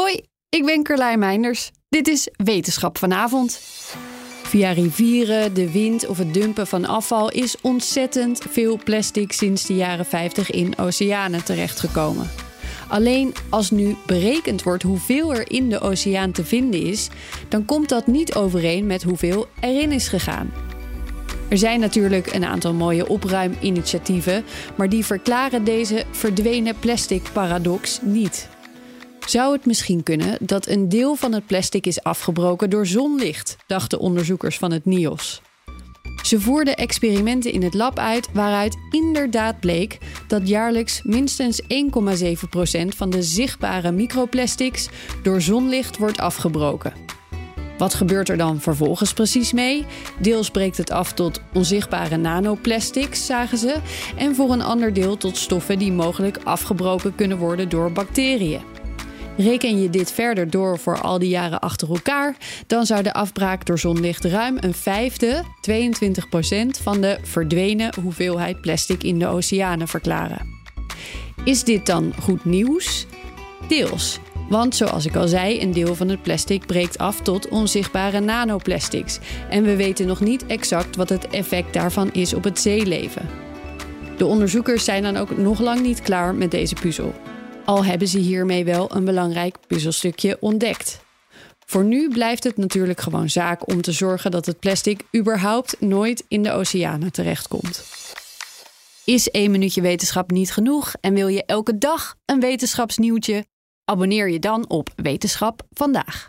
Hoi, ik ben Carlijn Meinders. Dit is Wetenschap vanavond. Via rivieren, de wind of het dumpen van afval is ontzettend veel plastic sinds de jaren 50 in oceanen terechtgekomen. Alleen als nu berekend wordt hoeveel er in de oceaan te vinden is, dan komt dat niet overeen met hoeveel erin is gegaan. Er zijn natuurlijk een aantal mooie opruiminitiatieven, maar die verklaren deze verdwenen plastic paradox niet. Zou het misschien kunnen dat een deel van het plastic is afgebroken door zonlicht, dachten onderzoekers van het NIOS. Ze voerden experimenten in het lab uit waaruit inderdaad bleek dat jaarlijks minstens 1,7% van de zichtbare microplastics door zonlicht wordt afgebroken. Wat gebeurt er dan vervolgens precies mee? Deels breekt het af tot onzichtbare nanoplastics, zagen ze, en voor een ander deel tot stoffen die mogelijk afgebroken kunnen worden door bacteriën. Reken je dit verder door voor al die jaren achter elkaar, dan zou de afbraak door zonlicht ruim een vijfde, 22% van de verdwenen hoeveelheid plastic in de oceanen verklaren. Is dit dan goed nieuws? Deels. Want zoals ik al zei, een deel van het plastic breekt af tot onzichtbare nanoplastics. En we weten nog niet exact wat het effect daarvan is op het zeeleven. De onderzoekers zijn dan ook nog lang niet klaar met deze puzzel. Al hebben ze hiermee wel een belangrijk puzzelstukje ontdekt. Voor nu blijft het natuurlijk gewoon zaak om te zorgen dat het plastic überhaupt nooit in de oceanen terechtkomt. Is één minuutje wetenschap niet genoeg en wil je elke dag een wetenschapsnieuwtje? Abonneer je dan op Wetenschap vandaag.